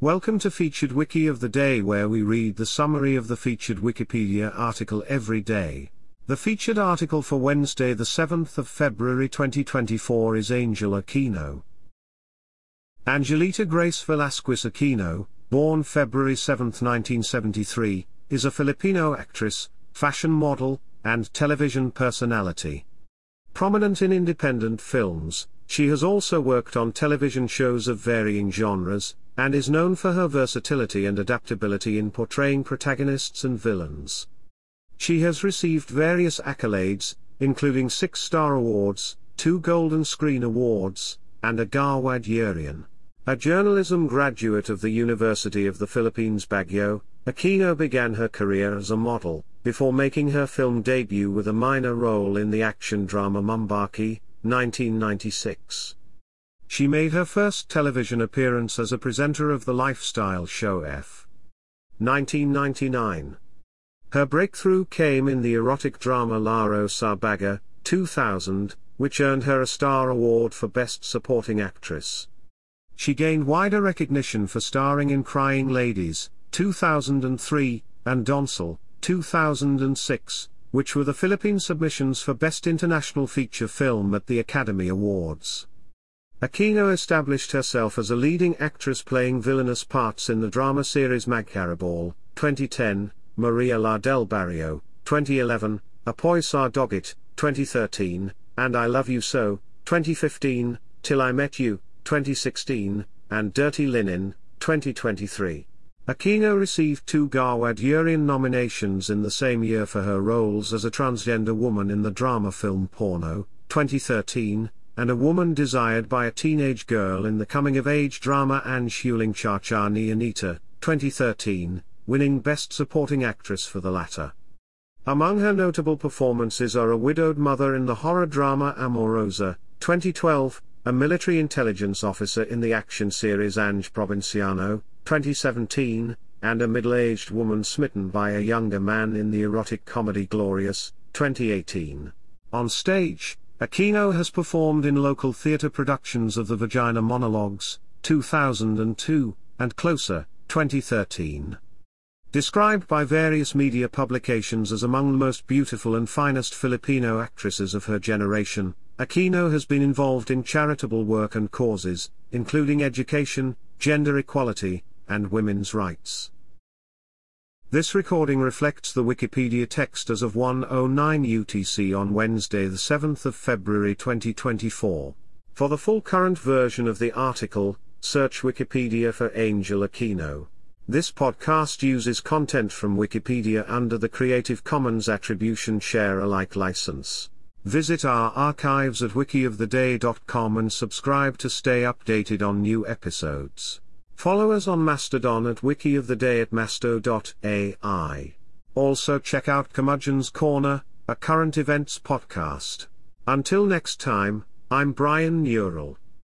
Welcome to Featured Wiki of the Day where we read the summary of the featured Wikipedia article every day. The featured article for Wednesday the 7th of February 2024 is Angel Aquino. Angelita Grace Velasquez Aquino, born February 7, 1973, is a Filipino actress, fashion model, and television personality. Prominent in independent films, she has also worked on television shows of varying genres, and is known for her versatility and adaptability in portraying protagonists and villains. She has received various accolades, including six Star Awards, two Golden Screen Awards, and a Gawad Urian. A journalism graduate of the University of the Philippines Baguio, Aquino began her career as a model, before making her film debut with a minor role in the action drama Mumbaki, 1996. She made her first television appearance as a presenter of the lifestyle show F. 1999. Her breakthrough came in the erotic drama Laro Sa Baga, 2000, which earned her a Star Award for Best Supporting Actress. She gained wider recognition for starring in Crying Ladies, 2003, and Donsol, 2006, which were the Philippine submissions for Best International Feature Film at the Academy Awards. Aquino established herself as a leading actress playing villainous parts in the drama series Magkaribal, 2010, Maria La del Barrio, 2011, Apoy Sa Dagat, 2013, and I Love You So, 2015, Till I Met You, 2016, and Dirty Linen, 2023. Aquino received two Gawad Urian nominations in the same year for her roles as a transgender woman in the drama film Porno, 2013, and a woman desired by a teenage girl in the coming-of-age drama Ang Huling Cha Cha Ni Anita, 2013, winning Best Supporting Actress for the latter. Among her notable performances are a widowed mother in the horror drama Amorosa, 2012, a military intelligence officer in the action series Ang Probinsyano, 2017, and a middle-aged woman smitten by a younger man in the erotic comedy Glorious, 2018. On stage, Aquino has performed in local theatre productions of The Vagina Monologues, 2002, and Closer, 2013. Described by various media publications as among the most beautiful and finest Filipino actresses of her generation, Aquino has been involved in charitable work and causes, including education, gender equality, and women's rights. This recording reflects the Wikipedia text as of 109 UTC on Wednesday the 7th of February 2024. For the full current version of the article, search Wikipedia for Angel Aquino. This podcast uses content from Wikipedia under the Creative Commons Attribution Share Alike license. Visit our archives at wikioftheday.com and subscribe to stay updated on new episodes. Follow us on Mastodon at wiki of the day at masto.ai. Also check out Curmudgeon's Corner, a current events podcast. Until next time, I'm Brian Neural.